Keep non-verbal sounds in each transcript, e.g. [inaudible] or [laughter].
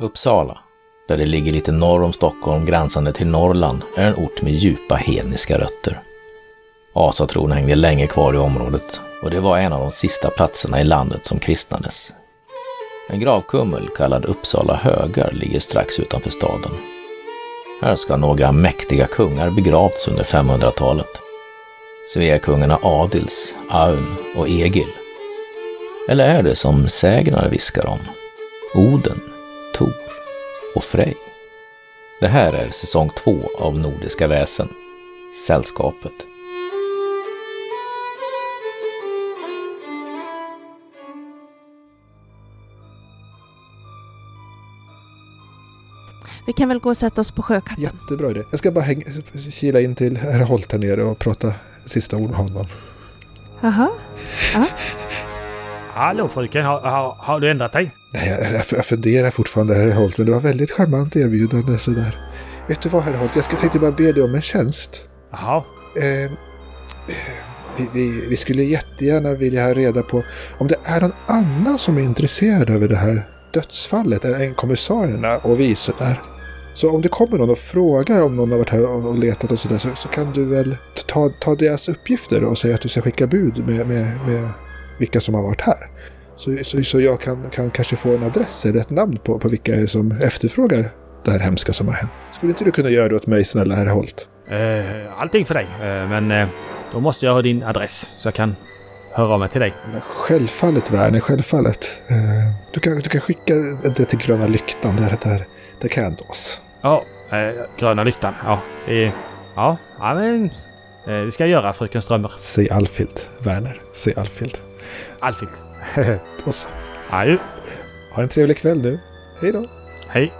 Uppsala, där det ligger lite norr om Stockholm gränsande till Norrland, är en ort med djupa hedniska rötter. Asatron hängde länge kvar i området och det var en av de sista platserna i landet som kristnades. En gravkummel kallad Uppsala högar ligger strax utanför staden. Här ska några mäktiga kungar begravts under 500-talet. Sveakungarna Adils, Aun och Egil. Eller är det som sägnerna viskar om? Oden, och Frej. Det här är säsong två av Nordiska väsen, Sällskapet. Vi kan väl gå och sätta oss på sjökatten. Jättebra idé. Jag ska bara hänga, kila in till herr Holt här nere och prata sista ord med honom. Jaha. Hallå fröken, har, har, har du ändrat dig? Nej, jag, jag, funderar fortfarande herr Holt, men det var väldigt charmant erbjudande sådär. Vet du vad herr Holt, jag ska tänkte bara be dig om en tjänst. Jaha. Eh, vi, vi, vi skulle jättegärna vilja ha reda på om det är någon annan som är intresserad över det här dödsfallet än kommissarierna och vi sådär. Så om det kommer någon och frågar om någon har varit här och letat och sådär så, så kan du väl ta, ta deras uppgifter och säga att du ska skicka bud med, med, med vilka som har varit här. Så, så, så jag kan, kan kanske få en adress eller ett namn på, på vilka som efterfrågar det här hemska som har hänt. Skulle inte du kunna göra det åt mig snälla herr Holt? Eh, allting för dig. Eh, men eh, då måste jag ha din adress så jag kan höra av mig till dig. Men självfallet Werner, självfallet. Eh, du, kan, du kan skicka det till Gröna Lyktan, där, där, där kan jag nås. Ja, gröna lyktan. Ja. Ja, men... Det ska jag göra fröken Strömmer. Säg Alfhild, Werner. Säg Alfhild. Alfhild. [laughs] Och så. Adjö. Ha en trevlig kväll nu. Hej då. Hej.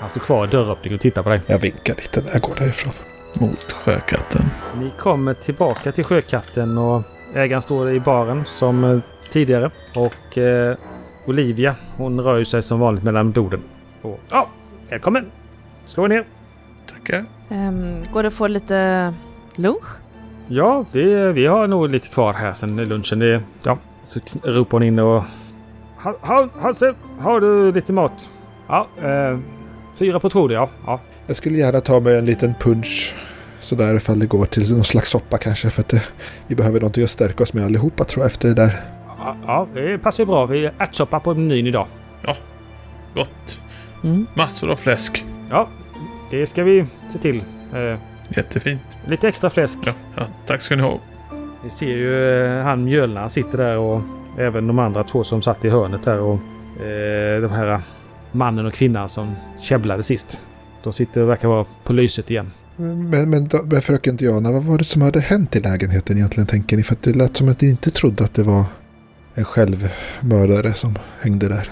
Han står kvar i dörröppningen och tittar på dig. Jag vinkar lite när jag går därifrån. Mot sjökatten. Ni kommer tillbaka till Sjökatten och ägaren står i baren som eh, tidigare. Och eh, Olivia hon rör sig som vanligt mellan borden. Och, ja, välkommen! Slå er ner. Tackar. Um, går det att få lite lunch? Ja, vi, vi har nog lite kvar här sen lunchen. Det, ja, så ropar hon in och... Ha, ha, Hasse, har du lite mat? Ja, eh, fyra portioner ja. ja. Jag skulle gärna ta mig en liten punch. Sådär ifall det går till någon slags soppa kanske. För att det, vi behöver någonting att stärka oss med allihopa tror jag efter det där. Ja, ja, det passar ju bra. Vi är ärtsoppa på menyn idag. Gott. Mm. Massor av fläsk. Ja, det ska vi se till. Eh, Jättefint. lite extra fläsk. Ja, ja, tack ska ni ha. Vi ser ju eh, han Mjölna sitter där och även de andra två som satt i hörnet där och eh, de här mannen och kvinnan som käbblade sist. De sitter och verkar vara på lyset igen. Men, men, men fröken Diana, vad var det som hade hänt i lägenheten egentligen tänker ni? För att det lät som att ni inte trodde att det var en självmördare som hängde där.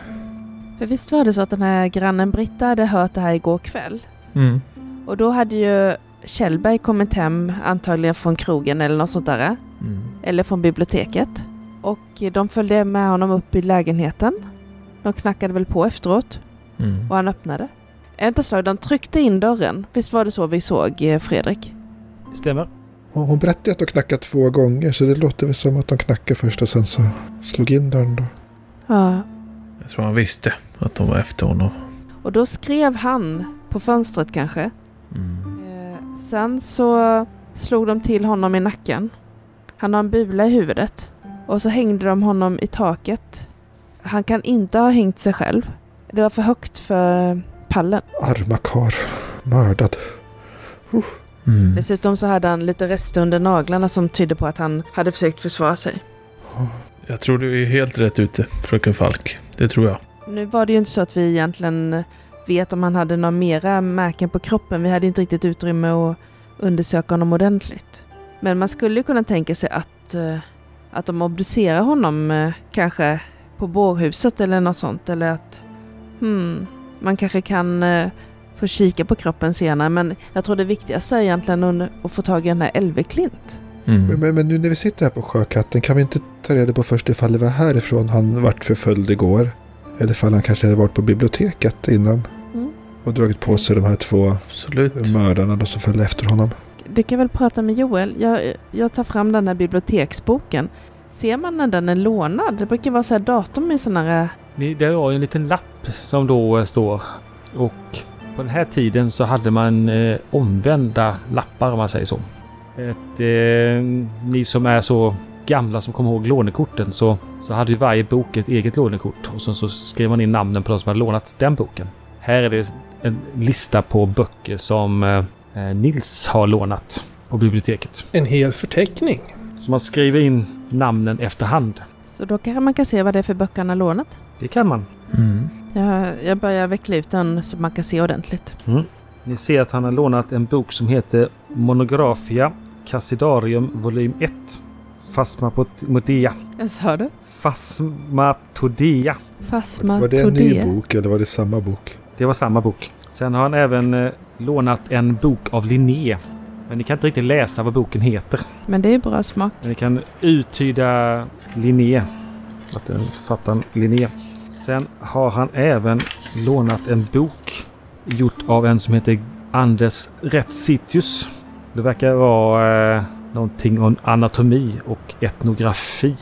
För visst var det så att den här grannen Britta hade hört det här igår kväll? Mm. Och då hade ju Kjellberg kommit hem, antagligen från krogen eller något sånt där. Mm. Eller från biblioteket. Och de följde med honom upp i lägenheten. De knackade väl på efteråt Mm. och han öppnade. Är inte slag, de tryckte in dörren. Visst var det så vi såg eh, Fredrik? Stämmer. Hon berättade att de knackat två gånger så det låter väl som att de knackade först och sen så slog in dörren då. Ja. Jag tror han visste att de var efter honom. Och då skrev han på fönstret kanske. Mm. Sen så slog de till honom i nacken. Han har en bula i huvudet. Och så hängde de honom i taket. Han kan inte ha hängt sig själv. Det var för högt för pallen. Arma kar. Mördad. Mm. Dessutom så hade han lite rester under naglarna som tydde på att han hade försökt försvara sig. Jag tror du är helt rätt ute, fröken Falk. Det tror jag. Nu var det ju inte så att vi egentligen vet om han hade några mera märken på kroppen. Vi hade inte riktigt utrymme att undersöka honom ordentligt. Men man skulle kunna tänka sig att, eh, att de obducerar honom eh, kanske på bårhuset eller något sånt. Eller att hmm, man kanske kan eh, få kika på kroppen senare. Men jag tror det viktigaste är egentligen att- få tag i den här Elveklint. Mm. Men, men, men nu när vi sitter här på Sjökatten kan vi inte ta reda på först ifall det var härifrån han vart förföljd igår? Eller ifall han kanske hade varit på biblioteket innan. Och dragit på sig de här två Absolut. mördarna då som följde efter honom. Du kan väl prata med Joel. Jag, jag tar fram den här biblioteksboken. Ser man när den är lånad? Det brukar vara så här datum i sådana här... Ni, det var ju en liten lapp som då eh, står. Och på den här tiden så hade man eh, omvända lappar om man säger så. Ett, eh, ni som är så gamla som kommer ihåg lånekorten så, så hade ju varje bok ett eget lånekort och så, så skrev man in namnen på de som hade lånat den boken. Här är det en lista på böcker som eh, eh, Nils har lånat på biblioteket. En hel förteckning. Så man skriver in namnen efterhand. Så då kanske man kan se vad det är för böcker han har lånat. Det kan man. Mm. Jag, jag börjar veckla ut den så man kan se ordentligt. Ni ser att han har lånat en bok som heter Monographia Cassidarium volym 1. Phasmatodea. Jag sa det. Phasmatodea. Fasma Var det en ny bok eller var det samma bok? Det var samma bok. Sen har han även eh, lånat en bok av Linné. Men ni kan inte riktigt läsa vad boken heter. Men det är bra smak. Men ni kan uttyda Linné. Att den författaren Linné. Sen har han även lånat en bok gjort av en som heter Anders Retsitius. Det verkar vara eh, någonting om anatomi och etnografi.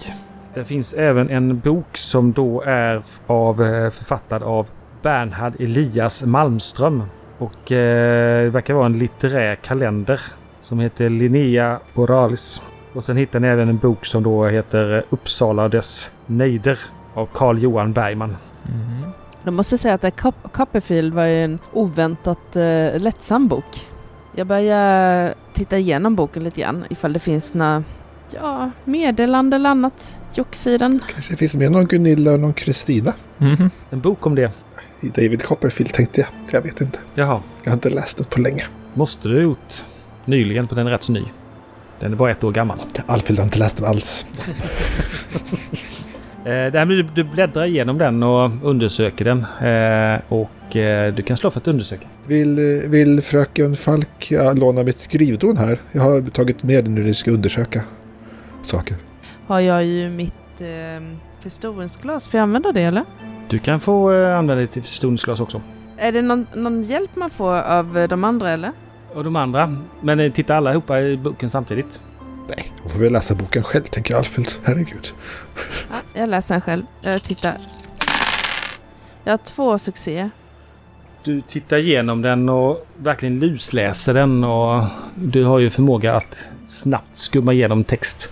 Det finns även en bok som då är av, eh, författad av Bernhard Elias Malmström. Och eh, det verkar vara en litterär kalender som heter Linnea Boralis. Och sen hittar ni även en bok som då heter Uppsala och dess nejder av Carl Johan Bergman. Mm. Jag måste säga att det Cop- Copperfield var ju en oväntat eh, lättsam bok. Jag börjar titta igenom boken lite grann ifall det finns några ja, meddelande eller annat. Jocksidan. Kanske finns med någon Gunilla och någon Kristina. Mhm. En bok om det. I David Copperfield tänkte jag. Jag vet inte. Jaha. Jag har inte läst den på länge. Måste du ha gjort nyligen för den är rätt så ny. Den är bara ett år gammal. Alfred har inte läst den alls. [laughs] Eh, det blir, du bläddrar igenom den och undersöker den. Eh, och eh, du kan slå för att undersöka. Vill, vill fröken Falk låna mitt skrivdon här? Jag har tagit med den nu när ni ska undersöka saker. Har jag ju mitt eh, förstoringsglas. Får jag använda det eller? Du kan få eh, använda det till förstoringsglas också. Är det någon, någon hjälp man får av eh, de andra eller? Och de andra. Men eh, titta allihopa i boken samtidigt. Nej, hon får väl läsa boken själv, tänker Alfred. Herregud. Ja, jag läser den själv. Jag tittar. Jag har två succéer. Du tittar igenom den och verkligen lusläser den och du har ju förmåga att snabbt skumma igenom text.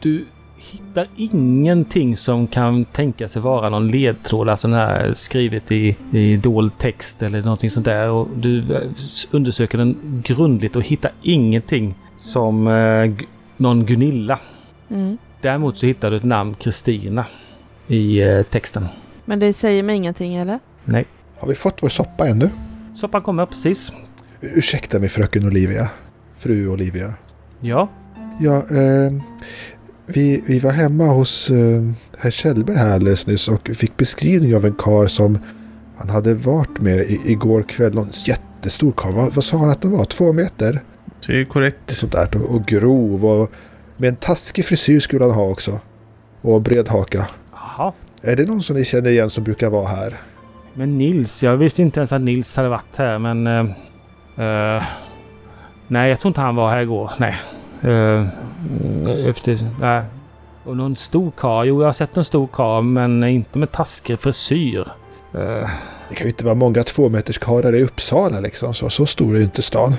Du hittar ingenting som kan tänka sig vara någon ledtråd, alltså den här skrivet i, i dold text eller någonting sånt där. Och du eh, undersöker den grundligt och hittar ingenting som eh, någon Gunilla. Mm. Däremot så hittar du ett namn Kristina i eh, texten. Men det säger mig ingenting eller? Nej. Har vi fått vår soppa ännu? Soppan kommer precis. Ursäkta mig fröken Olivia. Fru Olivia. Ja. Ja, eh, vi, vi var hemma hos eh, herr Kjellberg här alldeles nyss och fick beskrivning av en kar som han hade varit med i, igår kväll. Någon jättestor karl. Vad, vad sa han att den var? Två meter? Det är korrekt. Sånt där. Och, och grov och med en taskig frisyr skulle han ha också. Och bred haka. Jaha. Är det någon som ni känner igen som brukar vara här? Men Nils, jag visste inte ens att Nils hade varit här men... eh, nej, jag tror inte han var här igår. Nej. Uh, efter... Nej. Och någon stor karl. Jo, jag har sett någon stor karl men inte med taskig frisyr. Eh, Det kan ju inte vara många tvåmeterskarlar i Uppsala liksom. Så, så stor är ju inte stan.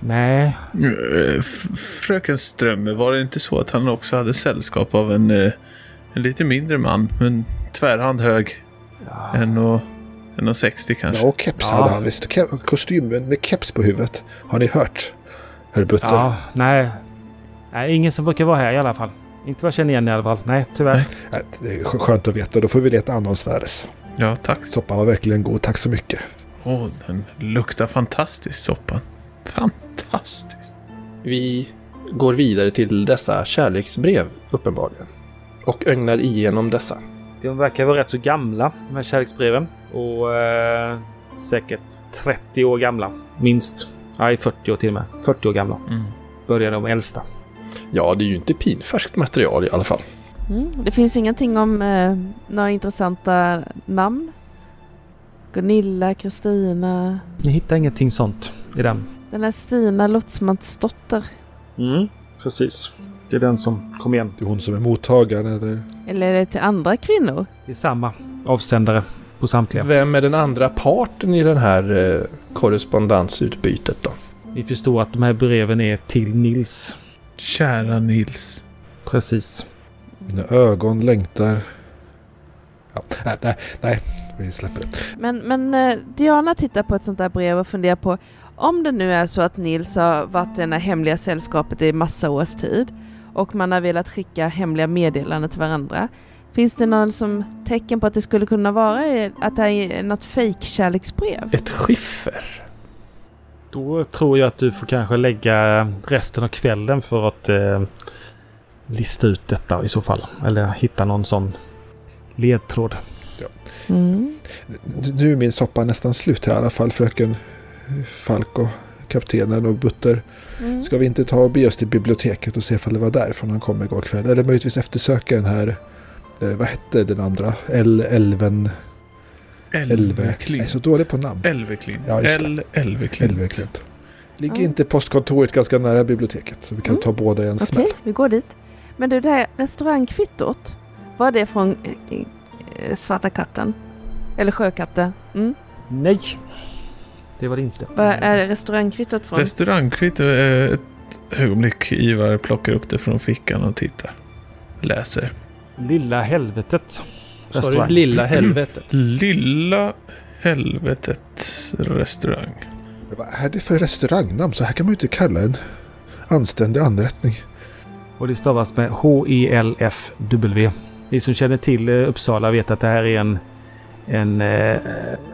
nej. Eh, Fröken Strömmer, var det inte så att han också hade sällskap av en, eh, en lite mindre man, men tvärhand hög? Ja. En och, en och 60 kanske? Ja, och keps Ja. hade han visst. Ke- Kostym med med keps på huvudet. Har ni hört? Herr Butter? Ja, nej. Nej, ingen som brukar vara här i alla fall. Inte vad jag känner igen i alla fall. Nej, tyvärr. Nej. Det är sk- skönt att veta. Då får vi leta annanstans. Ja, tack. Soppan var verkligen god. Tack så mycket. Åh, den luktar fantastiskt, soppan. Fantastiskt. Vi går vidare till dessa kärleksbrev, uppenbarligen. Och ögnar igenom dessa. De verkar vara rätt så gamla, de här kärleksbreven. Och eh, säkert 30 år gamla. Minst. Nej, 40 år till och med. 40 år gamla. Mm. Börjar de äldsta. Ja, det är ju inte pinfärskt material i alla fall. Mm. Det finns ingenting om eh, några intressanta namn? Gunilla, Kristina. Ni hittar ingenting sånt i den. Den här Stina Lottsmansdotter. Mm, precis. Det är den som kom igen. Det är hon som är mottagaren eller? Eller är det till andra kvinnor? Det är samma avsändare. på samtliga. Vem är den andra parten i den här eh, korrespondensutbytet då? Ni förstår att de här breven är till Nils. Kära Nils. Precis. Mina ögon längtar. Ja, nej, nej, nej, vi släpper det. Men, men eh, Diana tittar på ett sånt där brev och funderar på om det nu är så att Nils har varit i det här hemliga sällskapet i massa års tid och man har velat skicka hemliga meddelanden till varandra. Finns det någon som tecken på att det skulle kunna vara att det här är något fake-kärleksbrev? Ett skiffer? Då tror jag att du får kanske lägga resten av kvällen för att eh, lista ut detta i så fall. Eller hitta någon sån ledtråd. Mm. Nu är min soppa nästan slut här i alla fall, fröken Falk och kaptenen och Butter. Mm. Ska vi inte ta och bege oss till biblioteket och se ifall det var därifrån han kom igår kväll? Eller möjligtvis eftersöka den här, eh, vad hette den andra? El, älven, Elve. Jag är Elveklint. så dålig på namn. Elveklint. Ja, just det. L. Elveklint. Älveklint. Ligger Ja. inte postkontoret ganska nära biblioteket? Så vi kan Mm. ta båda i en Okej, smäll. vi går dit. Men du, det här restaurangkvittot, var det från eh, eh, Svarta katten? Eller Sjökatten? Mm. Nej! Det var det inte. Vad är restaurangkvittot från? Restaurangkvitto. eh, Ett ögonblick. Ivar plockar upp det från fickan och tittar. Läser. Lilla helvetet. Sa du Restaurang. lilla [clears throat] helvetet? Lilla helvetets restaurang. Vad är det för restaurangnamn? Så här kan man ju inte kalla en anständig anrättning. Och det stavas med H-E-L-F-W. Ni som känner till eh, Uppsala vet att det här är en, en eh,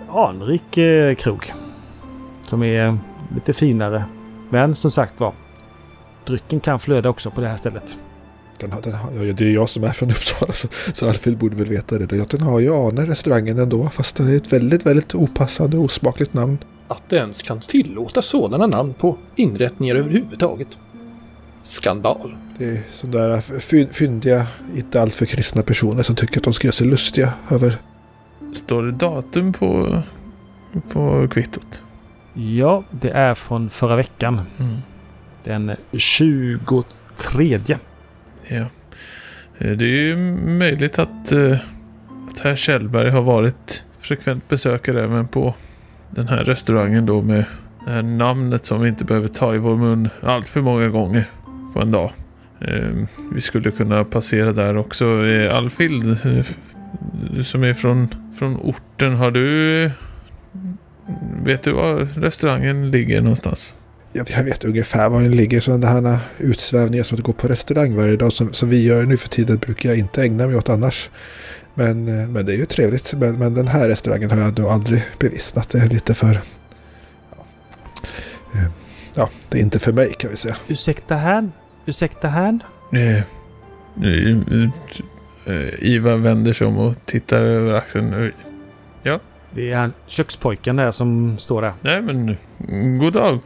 anrik eh, krog. Som är lite finare. Men som sagt var. Drycken kan flöda också på det här stället. Den har, den har, ja, det är jag som är från Uppsala så, så Alfred borde väl veta det. Ja, Den har ju anor restaurangen ändå fast det är ett väldigt, väldigt opassande och osmakligt namn. Att det ens kan tillåta sådana namn på inrättningar överhuvudtaget. Skandal. Det är sådana fy, fyndiga, inte alltför kristna personer som tycker att de ska göra sig lustiga över... Står det datum på, på kvittot? Ja, det är från förra veckan. Mm. Den 23. Ja. Eh, det är ju möjligt att, eh, att herr Kjellberg har varit frekvent besökare även på den här restaurangen då med det här namnet som vi inte behöver ta i vår mun allt för många gånger på en dag. Ehm, vi skulle kunna passera där också. Eh, Alfhild, du som är från, från orten, har du... Vet du var restaurangen ligger någonstans? Jag, jag vet ungefär var den ligger. Sådana här utsvävningar som att gå på restaurang varje dag som, som vi gör nu för tiden brukar jag inte ägna mig åt annars. Men, eh, men det är ju trevligt. Men, men den här restaurangen har jag nog aldrig bevittnat. Det är lite för... Ja. Eh, ja, det är inte för mig kan vi säga. Ursäkta här. Ursäkta här. Eh, eh, Ivar vänder sig om och tittar över axeln. Eh, Det är han kökspojken där som står där. Nej men, god dag.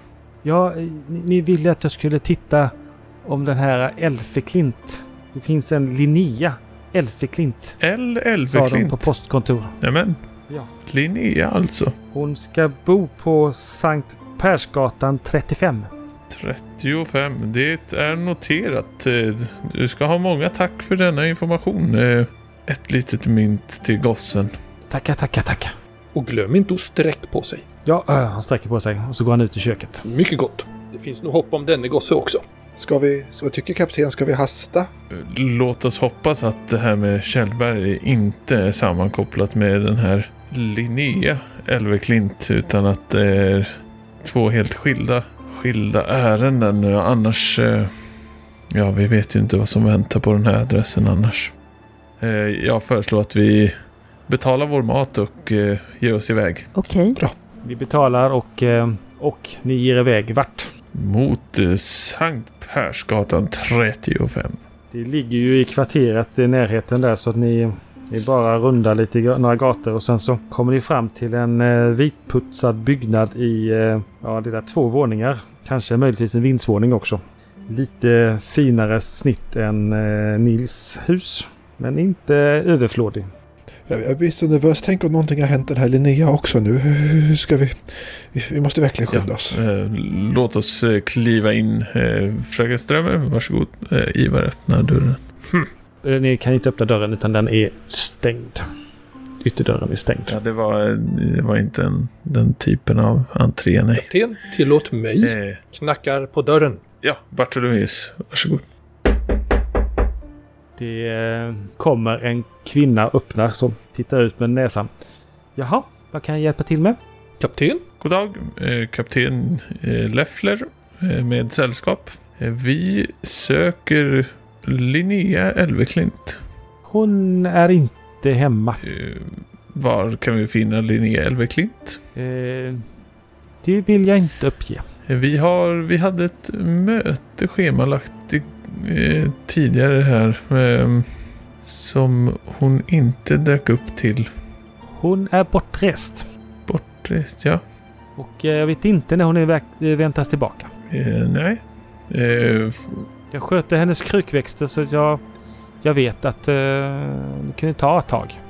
Ja, ni, ni ville att jag skulle titta om den här Elfeklint. Det finns en Linnea Elfeklint. L. Sa de på postkontor. Nämen, Ja. Linnea alltså. Hon ska bo på Sankt Persgatan 35. 35, det är noterat. Eh, Du ska ha många tack för denna information. Eh, Ett litet mynt till gossen. Tackar, tackar, tackar. Och glöm inte att sträck på sig. Ja, äh, han sträcker på sig och så går han ut i köket. Mycket gott. Det finns nog hopp om denne gosse också. Ska vi, så vad tycker kapten? Ska vi hasta? Låt oss hoppas att det här med Kjellberg inte är sammankopplat med den här Linnea Elveklint utan att det är två helt skilda, skilda ärenden. Annars, eh, ja vi vet ju inte vad som väntar på den här adressen annars. Eh, Jag föreslår att vi betalar vår mat och eh, ger oss iväg Okej. Vi betalar och, eh, och ni ger iväg vart? mot eh, Sankt Persgatan 35. Det ligger ju i kvarteret i närheten där så att ni, ni bara rundar lite några gator och sen så kommer ni fram till en eh, vitputsad byggnad i eh, ja, det är två våningar. Kanske möjligtvis en vindsvåning också. Lite finare snitt än eh, Nils hus. Men inte överflådig. Jag, jag blir så nervös. Tänk om någonting har hänt den här Linnea också nu. Hur ska vi... Vi, måste verkligen skynda oss. Eh, låt oss eh, kliva in. Eh, Fröken Strömmer, varsågod. Eh, Ivar öppnar dörren. Eh, Ni kan inte öppna dörren utan den är stängd. ytterdörren är stängd. Ja, det var, det var inte en, den typen av entré, nej. Kapten, tillåt mig. Eh, Knackar på dörren. ja, Bartolomeus, varsågod. Det eh, kommer en kvinna öppnar som tittar ut med näsan. Jaha, vad kan jag hjälpa till med? Kapten? God dag, eh, kapten eh, Leffler med sällskap. Vi söker Linnea Elveklint. Hon är inte hemma. Var kan vi finna Linnea Elveklint? Det vill jag inte uppge. Vi, har, vi hade ett möte schemalagt eh, tidigare här eh, som hon inte dök upp till. Hon är bortrest. Bortrest, ja. Och eh, jag vet inte när hon är väntas tillbaka. Eh, nej. Eh, Jag sköter hennes krukväxter så jag, jag vet att eh, det kunde ta ett tag.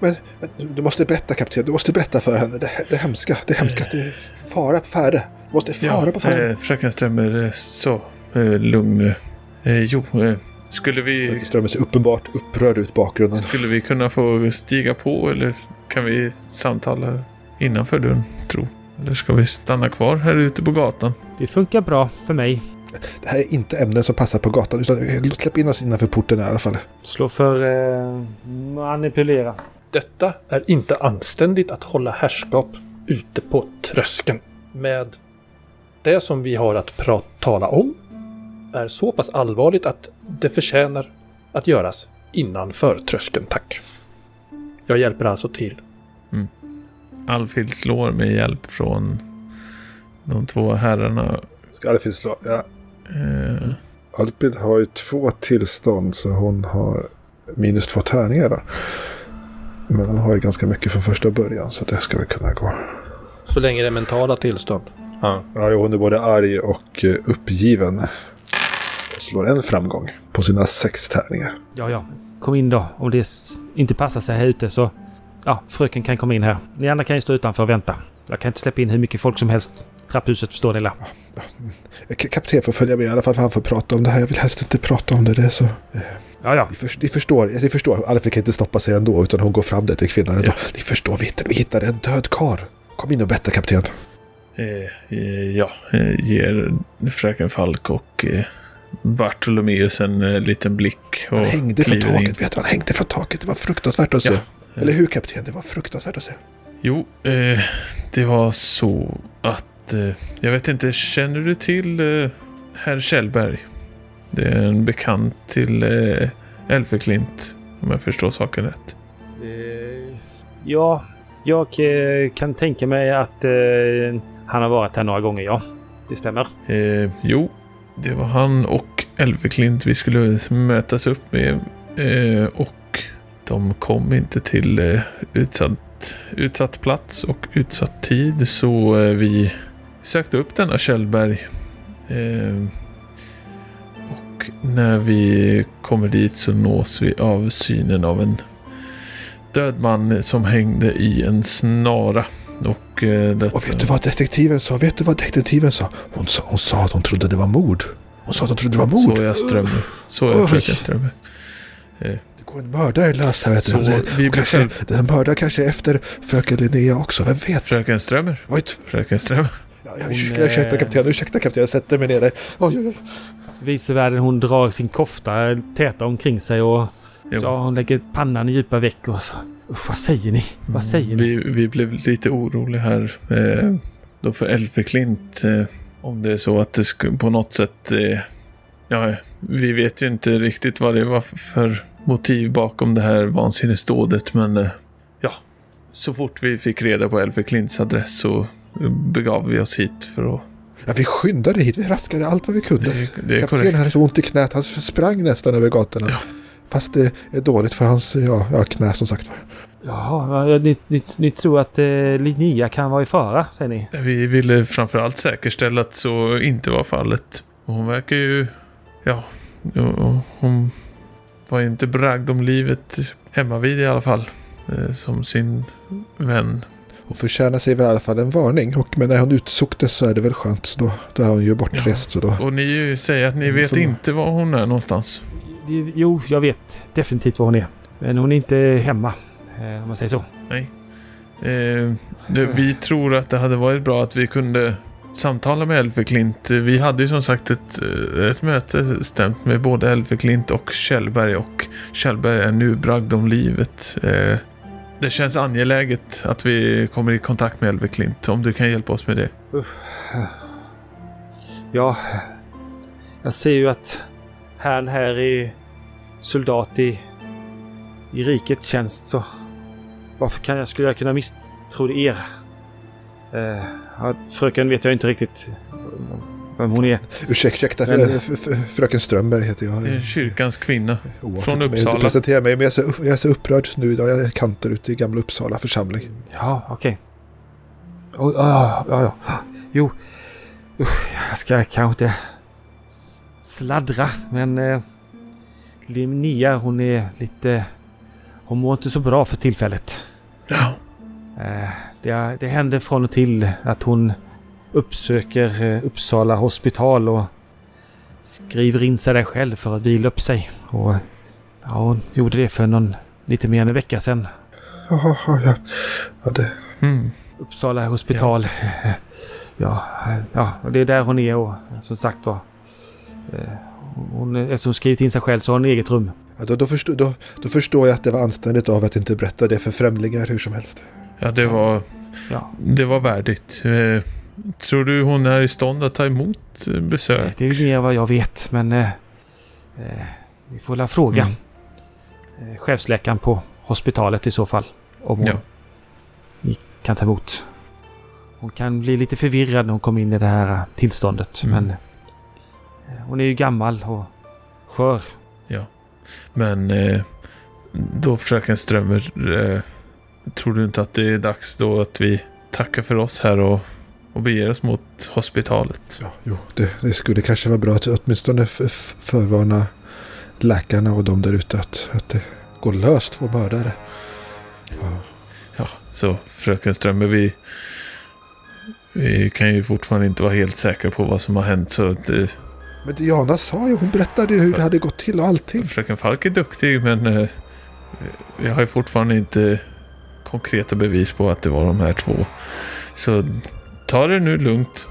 Men, men du måste berätta kapten, du måste berätta för henne det, det hemska, det hemska att det är fara på färde. Du måste fara på färde. eh, fröken Strömmer, så lugn. Eh, jo, eh, skulle vi, Fröken Strömmer ser uppenbart upprörd ut bakgrunden. skulle vi kunna få stiga på eller kan vi samtala innanför dörren, tro? Eller ska vi stanna kvar här ute på gatan? Det funkar bra för mig. Det här är inte ämnen som passar på gatan, utan släpp in oss innanför porten i alla fall. Slå för eh, manipulera. Detta är inte anständigt att hålla härskap ute på tröskeln. Med det som vi har att tala om är så pass allvarligt att det förtjänar att göras innanför tröskeln, tack. Jag hjälper alltså till. Alfhild slår med hjälp från de två herrarna. Ska Alfhild slå? Ja. Eh, Alfhild har ju två tillstånd så hon har minus två tärningar då. Men hon har ju ganska mycket från första början så det ska väl kunna gå. Så länge det är mentala tillstånd. Ja. Ja, hon är både arg och eh, uppgiven. Slår en framgång på sina sex tärningar. Ja, ja. Kom in då. Om det inte passar sig här ute så... Ja, fröken kan komma in här. Ni andra kan ju stå utanför och vänta. Jag kan inte släppa in hur mycket folk som helst. Trapphuset förstår ni väl? Kapten får följa med i alla fall för han får prata om det här. Jag vill helst inte prata om det. det är så... Ja, ja. Ni, för, ni förstår, ni förstår. Alfred kan inte stoppa sig ändå utan hon går fram där till kvinnan ändå. Ni förstår, vi hittade, vi hittade en död kar. Kom in och berätta kapten. eh, eh, ja, eh, ger fröken Falk och eh, Bartolomeus en eh, liten blick. Och Han hängde in. taket, vet du. Han hängde från taket. Det var fruktansvärt att se. Ja. Eller hur kapten? Det var fruktansvärt att se. Jo, eh, det var så att... Eh, jag vet inte, känner du till eh, herr Kjellberg? Det är en bekant till eh, Elfeklint, om jag förstår saken rätt. Eh, ja, jag eh, kan tänka mig att eh, han har varit här några gånger, ja. Det stämmer. Eh, jo, det var han och Elveklint vi skulle mötas upp med. Eh, och de kom inte till eh, utsatt, utsatt plats och utsatt tid. Så eh, vi sökte upp denna Kjellberg. Och när vi kommer dit så nås vi av synen av en död man som hängde i en snara. Och, eh, detta... Och vet du vad detektiven sa? Vet du vad detektiven sa? Hon sa, hon sa att hon trodde det var mord. Hon sa att hon trodde det var mord. Så jag Strömmer. Så är jag fröken Strömmer. Det går en mördare lös här vet du. Så Det- vi kanske, själv... den mördaren kanske är efter fröken Linnea också. Vem vet? Fröken Strömmer. Oj, Fröken Strömmer. ja, ja, ursäkta, ursäkta eh, kapten, ursäkta kapten. Jag sätter mig ner där. Oj, oj, oj. Vicevärden hon drar sin kofta täta omkring sig och Jo. ja, hon lägger pannan i djupa veck och så. Usch, vad säger ni? Vad säger ni? Vi, vi blev lite oroliga här. Eh, då för Elfeklint. Eh, om det är så att det skulle på något sätt... Eh, ja, vi vet ju inte riktigt vad det var för- motiv bakom det här vansinnesdådet. Men eh, ja, så fort vi fick reda på Elfeklints adress så begav vi oss hit för att... Ja, vi skyndade hit. Vi raskade allt vad vi kunde. Det, det är Kaptenen korrekt. hade så ont i knät. Han sprang nästan över gatorna. Ja. Fast det är dåligt för hans ja, ja, knä som sagt var. Jaha, ja, ni, ni, ni tror att eh, Linnea kan vara i fara, säger ni? Vi ville framförallt säkerställa att så inte var fallet. Hon verkar ju... Ja, ja, hon var ju inte bragd om livet hemma vid i alla fall. eh, Som sin vän. Hon förtjänar sig i alla fall en varning. Och, men när hon utsoktes så är det väl skönt. Så då, då är hon ju bortrest. Så då, Och ni säger att ni vet Förlåt. inte var hon är någonstans. Jo, jag vet definitivt var hon är. Men hon är inte hemma. eh, om man säger så. Nej. Eh, det, vi tror att det hade varit bra att vi kunde samtala med Elfeklint. Vi hade ju som sagt ett, eh, ett möte stämt med både Elfeklint och Kjellberg och Kjellberg är nu bragd om livet. Eh, det känns angeläget att vi kommer i kontakt med Elfeklint om du kan hjälpa oss med det. Ja, jag ser ju att han här är soldat i, i rikets tjänst så varför kan jag, skulle jag kunna misstro er? Eh, fröken vet jag inte riktigt vem hon är. Ursäkta, Men- fröken Strömberg heter jag. Kyrkans kvinna. Oartigt från om jag Uppsala. inte presenterar mig, men jag är, så, jag är så upprörd nu idag. Jag är kantor ute i Gamla Uppsala församling. Ja, okej. Oj, ja, ja, ja. Jo, usch, jag ska kanske inte sladdra, men eh, Linnea hon är lite... Hon mår inte så bra för tillfället. Ja. Eh, det, det händer från och till att hon uppsöker eh, Uppsala hospital och skriver in sig där själv för att vila upp sig. Och ja, hon gjorde det för någon, lite mer än en vecka sedan. Ja, ja. ja det, Mm. Uppsala hospital. Ja, ja, och det är där hon är och som sagt då. Eh, Hon, eftersom hon skrivit in sig själv så har hon eget rum. ja, då, då, förstår, då, då förstår jag att det var anständigt av att inte berätta det för främlingar hur som helst. ja, det var, Ja, det var värdigt. Eh, tror du hon är i stånd att ta emot eh, besök? det är ju mer vad jag vet men... Eh, eh, vi får väl fråga Mm. eh, chefsläkaren på hospitalet i så fall. Om hon Ja. vi kan ta emot. Hon kan bli lite förvirrad när hon kommer in i det här tillståndet Mm. men... eh, Hon är ju gammal och skör. Men eh, då fröken Strömmer, eh, tror du inte att det är dags då att vi tackar för oss här och, och beger oss mot hospitalet? Ja, jo, det, det skulle kanske vara bra att åtminstone förvarna läkarna och de där ute att, att det går löst två mördare. Ja, Ja, så fröken Strömmer, vi, vi kan ju fortfarande inte vara helt säkra på vad som har hänt så att Men Diana sa ju, hon berättade hur det hade gått till och allting. fröken Falk är duktig men eh, vi har ju fortfarande inte konkreta bevis på att det var de här två. Så ta det nu lugnt.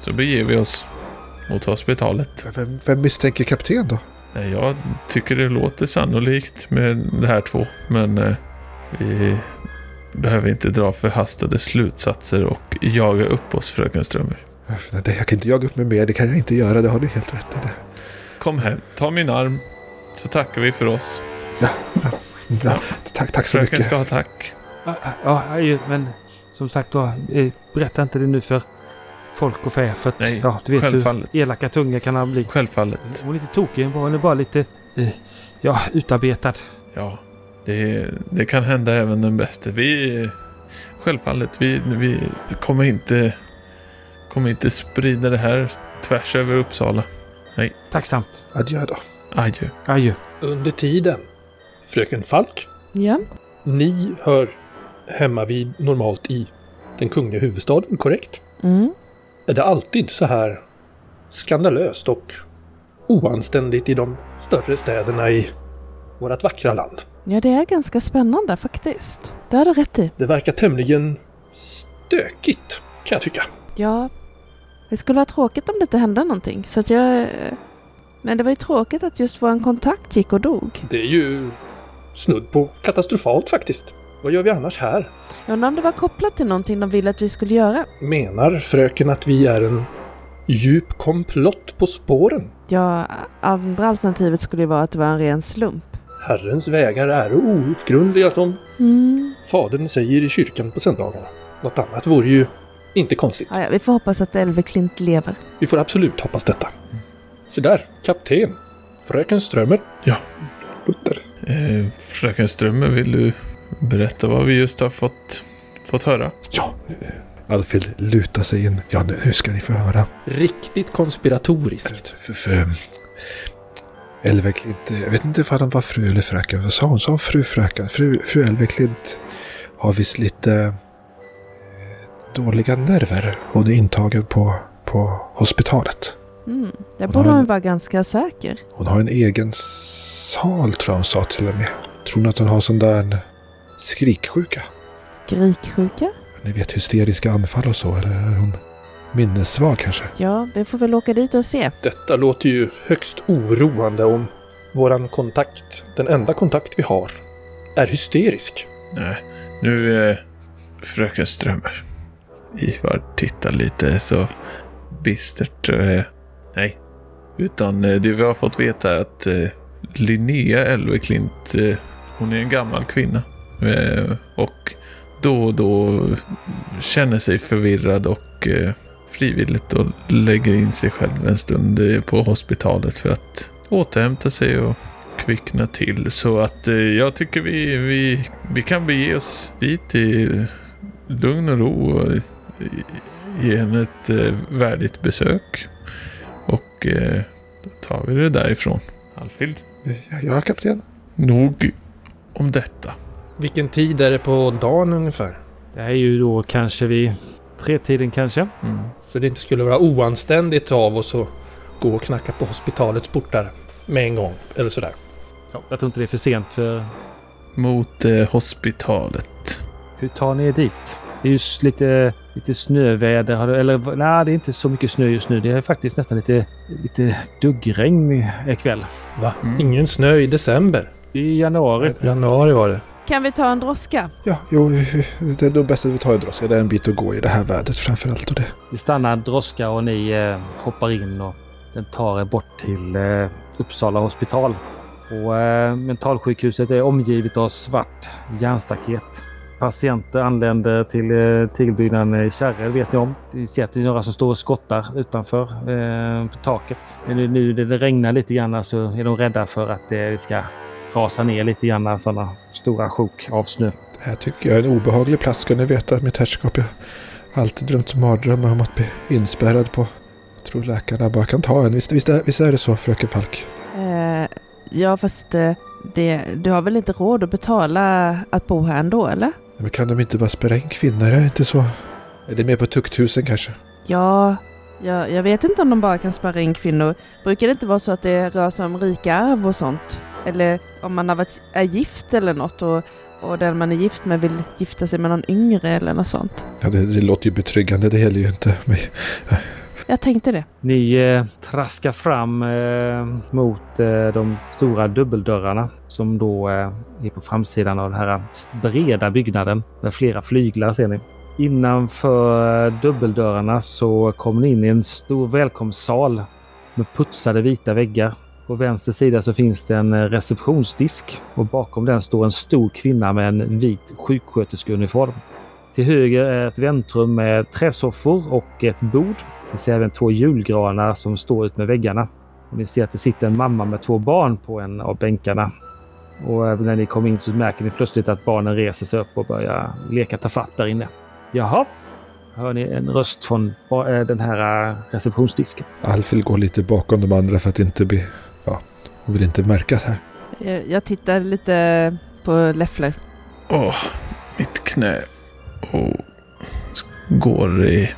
Så beger vi oss mot hospitalet. Vem, vem misstänker kapten då? Jag tycker det låter sannolikt med de här två, men eh, vi behöver inte dra förhastade slutsatser och jaga upp oss, fröken Strömmer. Nej, det- Jag kan inte jaga upp mig mer, det kan jag inte göra, det har du helt rätt i. Det. Kom här, ta min arm, så tackar vi för oss. Ja, tack, tack så Fröken mycket. ska ha tack. Ja, ja, ja, men som sagt då, eh, berätta inte det nu för folk och fä. För att Nej, ja, du vet självfallet. hur elaka tungor kan han bli. Självfallet. Hon är inte tokig, hon är bara lite eh, ja, utarbetad. Ja, det, det kan hända även den bästa. Vi, självfallet, vi, vi kommer inte, kommer inte sprida det här tvärs över Uppsala. Tacksamt. Adjö då. Adjö. Adjö. Under tiden, fröken Falk, Ja, ni hör hemma vid normalt i den kungliga huvudstaden, korrekt? mm. Är det alltid så här skandalöst och oanständigt i de större städerna i vårt vackra land? ja det är ganska spännande faktiskt. Det har du rätt i. Det verkar tämligen stökigt, kan jag tycka. Ja, det skulle vara tråkigt om det inte hände någonting. Så att jag... Men det var ju tråkigt att just vår kontakt gick och dog. Det är ju snudd på katastrofalt faktiskt. Vad gör vi annars här? Jag undrar om det var kopplat till någonting de ville att vi skulle göra. Menar fröken att vi är en djup komplott på spåren? Ja, andra alternativet skulle ju vara att det var en ren slump. Herrens vägar är outgrundliga som Mm. fadern säger i kyrkan på söndagarna. Något annat vore ju inte konstigt. Ja, ja, vi får hoppas att Elveklint lever. Vi får absolut hoppas detta. Så där, kapten. Fröken Strömmer. Butter. Eh, fröken Strömmer, vill du berätta vad vi just har fått, fått höra? Ja, Alfhild lutar sig in. Ja, nu, nu ska ni få höra. Riktigt konspiratoriskt. För, för, Elveklint, jag vet inte ifall han var fru eller fröken. Vad sa hon? Sa hon fru fröken? Fru, fru Elveklint har visst lite eh, dåliga nerver. Hon är intagen på, på hospitalet. Mm. Där borde hon vara ganska säker. Hon har en egen sal tror jag hon sa till och med. Tror ni att hon har sån där skriksjuka. Skriksjuka? Ni vet hysteriska anfall och så, eller är hon minnessvag kanske? Ja, vi får väl åka dit och se. Detta låter ju högst oroande om våran kontakt, den enda kontakt vi har, är hysterisk. Nej, nu eh, fröken Strömmer. Ivar tittar lite så bistert. Eh, nej, utan eh, det vi har fått veta är att eh, Linnea Elveklint, hon är en gammal kvinna. Och då och då känner sig förvirrad och frivilligt och lägger in sig själv en stund på hospitalet för att återhämta sig och kvickna till. Så att jag tycker vi, vi, vi kan bege oss dit i lugn och ro och ge henne ett eh, värdigt besök. Och eh, då tar vi det därifrån. Alfhild, Ja, ja kapten. nog om detta. Vilken tid är det på dagen ungefär? Det är ju då kanske vid tretiden kanske. Mm. Så det inte skulle vara oanständigt av oss att gå och knacka på hospitalets portar med en gång. Eller sådär. Ja, jag tror inte det är för sent för... Mot eh, hospitalet. Hur tar ni er dit? Det är just lite, lite snöväder. Eller nej, det är inte så mycket snö just nu. Det är faktiskt nästan lite, lite duggregn ikväll. Va? Mm. Ingen snö i december? Är januari. Januari var det. Kan vi ta en droska? Ja, jo, det är nog bäst att vi tar en droska. Det är en bit att gå i det här vädret framför allt. Och det. Det stannar droska och ni eh, hoppar in och den tar er bort till eh, Uppsala hospital. Och eh, mentalsjukhuset är omgivet av svart järnstaket. Patienter anländer till eh, tillbyggnaden i kärror vet ni om. Ni ser att det är några som står och skottar utanför eh, på taket. Men nu- nu när det regnar lite grann så är de rädda för att det ska rasa ner lite grann sådana stora sjok av snö. det här tycker jag är en obehaglig plats, ska ni veta, mitt herrskap. Jag har alltid drömt mardrömmar om att bli inspärrad på. Jag tror läkarna bara kan ta en. Visst, visst, är, visst är det så, fröken Falk? Eh, ja, fast eh, det, du har väl inte råd att betala att bo här ändå, eller? Men kan de inte bara spärra in kvinnor? Är det inte så? Är det mer på tukthusen kanske? Ja, jag, jag vet inte om de bara kan spärra in kvinnor. Brukar det inte vara så att det rör sig om rika arv och sånt? Eller om man har varit, är gift eller något och, och den man är gift med vill gifta sig med någon yngre eller något sånt. Ja, det, det låter ju betryggande. Det gäller ju inte mig. Jag tänkte det. Ni eh, traskar fram eh, mot eh, de stora dubbeldörrarna som då eh, är på framsidan av den här breda byggnaden med flera flyglar ser ni. Innanför eh, dubbeldörrarna så kommer ni in i en stor välkomstsal med putsade vita väggar. På vänster sida så finns det en eh, receptionsdisk och bakom den står en stor kvinna med en vit sjuksköterskeuniform. Till höger är ett väntrum med träsoffor och ett bord. Ni ser även två julgranar som står ut med väggarna. Och ni ser att det sitter en mamma med två barn på en av bänkarna. Och när ni kommer in så märker ni plötsligt att barnen reser sig upp och börjar leka tafatt där inne. Jaha, hör ni en röst från eh, den här eh, receptionsdisken. Alfil går lite bakom de andra för att inte bli... Ja, hon vill inte märkas här. Jag, jag tittar lite på Leffler. Åh, mitt knä. Och går i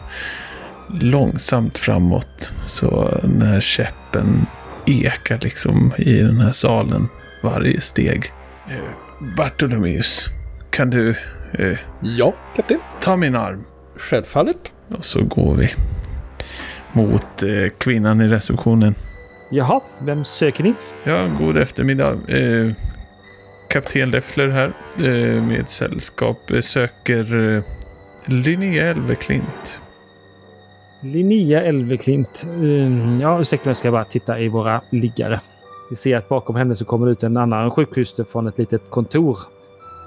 långsamt framåt. Så den här käppen ekar liksom i den här salen varje steg. Eh, Bartolomeus, kan du eh, Ja, kapten. ta min arm? Självfallet. Och så går vi mot eh, kvinnan i receptionen. Jaha, vem söker ni? Ja, god eftermiddag. Eh, Kapten Leffler här eh, med sällskap eh, söker Linnea Elveklint. Linnea Elveklint. Ehm, ja, ursäkta mig, jag ska bara titta i våra liggare. Vi ser att bakom henne så kommer det ut en annan sjuksyster från ett litet kontor.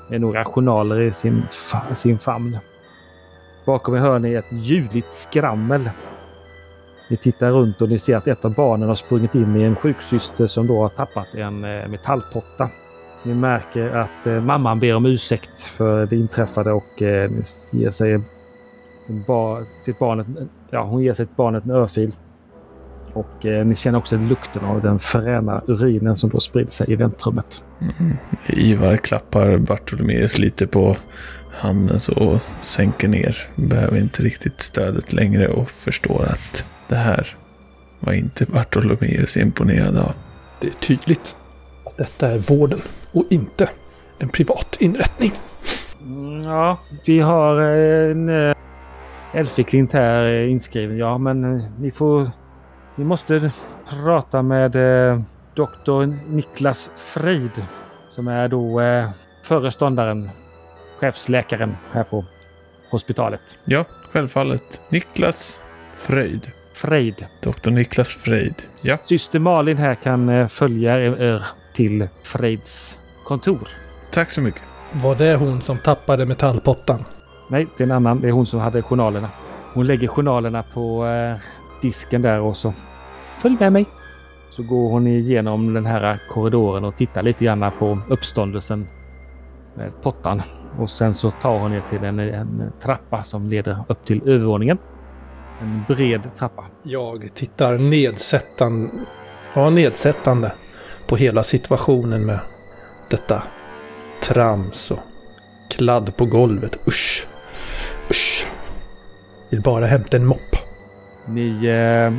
Med några journaler i sin, fa- sin famn. Bakom er hör ni ett ljudligt skrammel. Ni tittar runt och ni ser att ett av barnen har sprungit in i en sjuksyster som då har tappat en eh, metallpotta. Ni märker att eh, mamman ber om ursäkt för det inträffade och eh, ger sig bar, sitt barnet, ja, hon ger sitt barnet en örfil. Och eh, ni känner också lukten av den fräna urinen som då sprider sig i väntrummet. Mm. Ivar klappar Bartolomeus lite på handen så och sänker ner. Behöver inte riktigt stödet längre och förstår att det här var inte Bartolomeus imponerad av. Det är tydligt att detta är vården och inte en privat inrättning. Mm, ja, vi har en äh, Elfiklint här inskriven. Ja, men eh, ni får... Ni måste prata med eh, doktor Niklas Freid som är då eh, föreståndaren, chefsläkaren här på hospitalet. Ja, självfallet. Niklas Fröjd. Freid. Doktor Niklas Freid. Ja. Syster Malin här kan eh, följa er till Freids kontor. Tack så mycket. Var det hon som tappade metallpottan? Nej, det är en annan. Det är hon som hade journalerna. Hon lägger journalerna på eh, disken där och så följ med mig. Så går hon igenom den här korridoren och tittar lite grann på uppståndelsen med pottan. Och sen så tar hon er till en, en trappa som leder upp till övervåningen. En bred trappa. Jag tittar nedsättande, ja, nedsättande på hela situationen med detta trams och kladd på golvet. Usch! Usch! Vill bara hämta en mopp. Ni eh,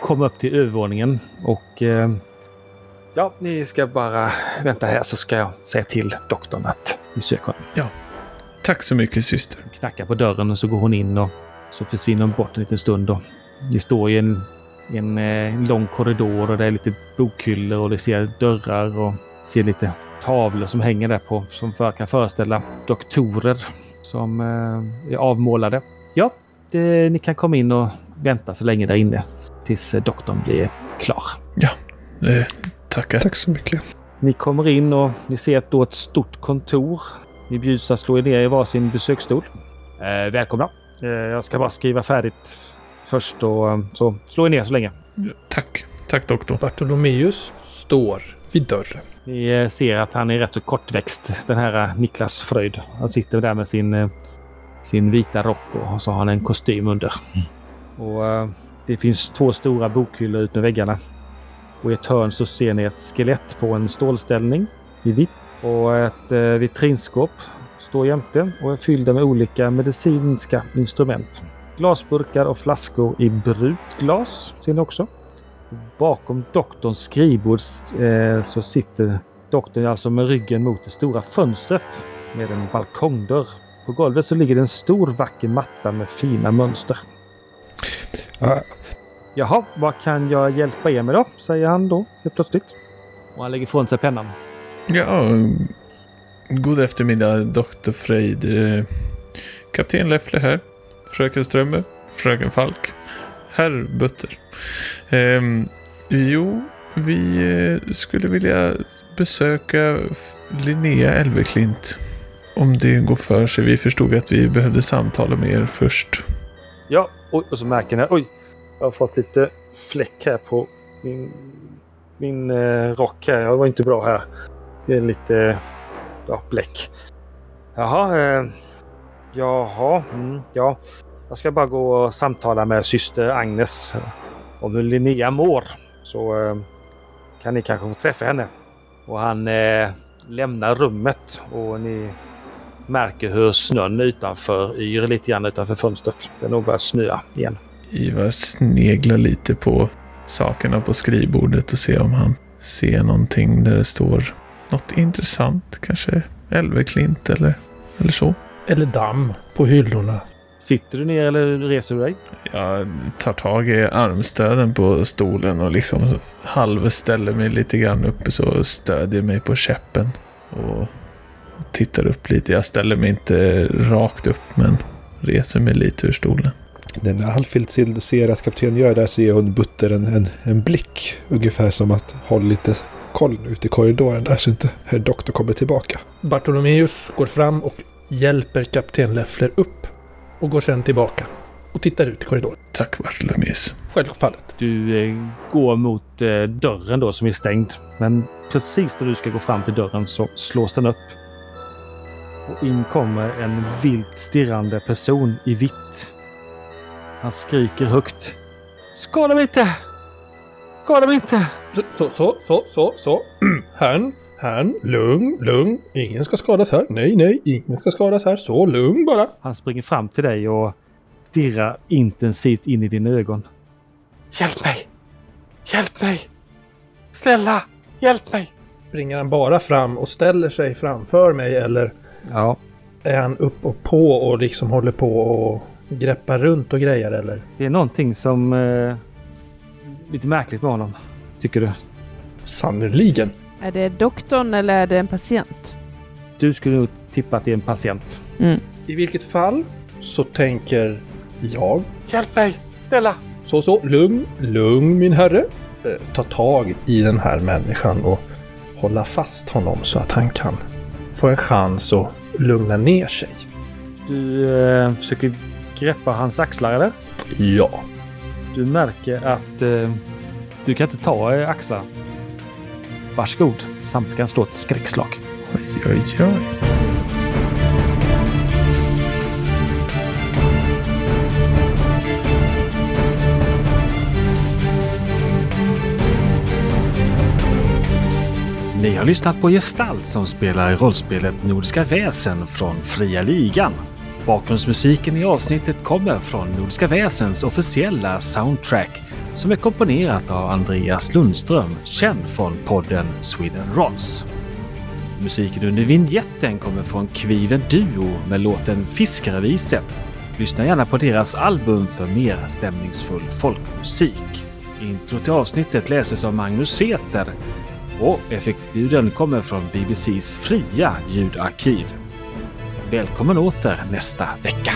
kommer upp till övervåningen och eh, ja, ni ska bara vänta här så ska jag säga till doktorn att ni söker honom. Tack så mycket syster. Knackar på dörren och så går hon in och så försvinner hon bort en liten stund. Och ni står i en, en, eh, en lång korridor och det är lite bokhyllor och det ser dörrar och ser lite tavlor som hänger där på som verkar föreställa doktorer som eh, är avmålade. Ja, det, ni kan komma in och vänta så länge där inne tills eh, doktorn blir klar. Eh, tackar. Tack så mycket. Ni kommer in och ni ser ett, då ett stort kontor. Ni bjuds att slå er ner i varsin besöksstol. Eh, välkomna! Eh, jag ska bara skriva färdigt först och eh, så slå er ner så länge. Tack. Tack doktor. Bartolomeus står vid dörren. Ni eh, ser att han är rätt så kortväxt, den här eh, Niklas Fröjd. Han sitter där med sin, eh, sin vita rock och så har han en kostym under. Och eh, Det finns två stora bokhyllor ut med väggarna. Och i ett hörn så ser ni ett skelett på en stålställning i vitt. Och ett vitrinskåp står jämte och är fyllda med olika medicinska instrument. Glasburkar och flaskor i brutglas ser ni också. Bakom doktorns skrivbord eh, så sitter doktorn alltså med ryggen mot det stora fönstret med en balkongdörr. På golvet så ligger det en stor vacker matta med fina mönster. Ja, Jaha, vad kan jag hjälpa er med då? Säger han då helt plötsligt. Och han lägger ifrån sig pennan. Ja, god eftermiddag doktor Frejd. Eh, Kapten Leffler här. Fröken Strömmer. Fröken Falk. Herr Butter. Ehm, jo, vi eh, skulle vilja besöka Linnea Elveklint. Om det går för sig. Vi förstod att vi behövde samtala med er först. Ja, oj, och så märker ni. Oj, jag har fått lite fläck här på min, min eh, rock här. Jag var inte bra här. Det är lite ja, bläck. Jaha, eh, jaha, mm, ja. Jag ska bara gå och samtala med syster Agnes om hur Linnea mår. Så eh, kan ni kanske få träffa henne. Och han eh, lämnar rummet och ni märker hur snön utanför yr lite grann utanför fönstret. Det är nog börjat snöa igen. Ivar sneglar lite på sakerna på skrivbordet och ser om han ser någonting där det står något intressant. Kanske Elveklint eller, eller så. Eller damm på hyllorna. Sitter du ner eller reser du dig? Jag tar tag i armstöden på stolen och liksom halvställer mig lite grann upp så stödjer mig på käppen. Och tittar upp lite. Jag ställer mig inte rakt upp men reser mig lite ur stolen. Den Alfhild ser att kapten gör där så ger hon Butter en, en, en blick. Ungefär som att hålla lite koll ute i korridoren där så inte herr doktor kommer tillbaka. Bartolomeus går fram och hjälper kapten Leffler upp. Och går sedan tillbaka. Och tittar ut i korridoren. Tack Bartolomeus. Självfallet. Du eh, går mot eh, dörren då som är stängd. Men precis när du ska gå fram till dörren så slås den upp. Och in kommer en vilt stirrande person i vitt. Han skriker högt. Skada mig inte! Skada mig inte! Så, så, så, så, så, så. [clears throat] Herrn, herrn, lugn, lugn. Ingen ska skadas här. Nej, nej, ingen ska skadas här. Så, lugn bara. Han springer fram till dig och stirrar intensivt in i dina ögon. Hjälp mig! Hjälp mig! Snälla, hjälp mig! Springer han bara fram och ställer sig framför mig eller? Ja, Är han upp och på och liksom håller på och greppar runt och grejer eller? Det är någonting som... Eh, lite märkligt med honom. Tycker du? Sannerligen. Är det doktorn eller är det en patient? Du skulle nog tippa att det är en patient. Mm. I vilket fall så tänker jag Hjälp mig! Snälla! Så, så, lugn, lugn min herre. Eh, Ta tag i den här människan och hålla fast honom så att han kan få en chans att lugna ner sig. Du eh, försöker greppa hans axlar eller? Ja. Du märker att eh, du kan inte ta eh, axlarna. Varsågod. Samtidigt kan slå ett skräckslag. Oj, oj, oj. Ni har lyssnat på Gestalt som spelar i rollspelet Nordiska väsen från Fria Ligan. Bakgrundsmusiken i avsnittet kommer från Nordiska väsens officiella soundtrack som är komponerat av Andreas Lundström, känd från podden Sweden Rolls. Musiken under vignetten kommer från Kviven Duo med låten Fiskareviset. Lyssna gärna på deras album för mer stämningsfull folkmusik. Intro till avsnittet läses av Magnus Seter och effektljuden kommer från BBCs fria ljudarkiv. Välkommen åter nästa vecka!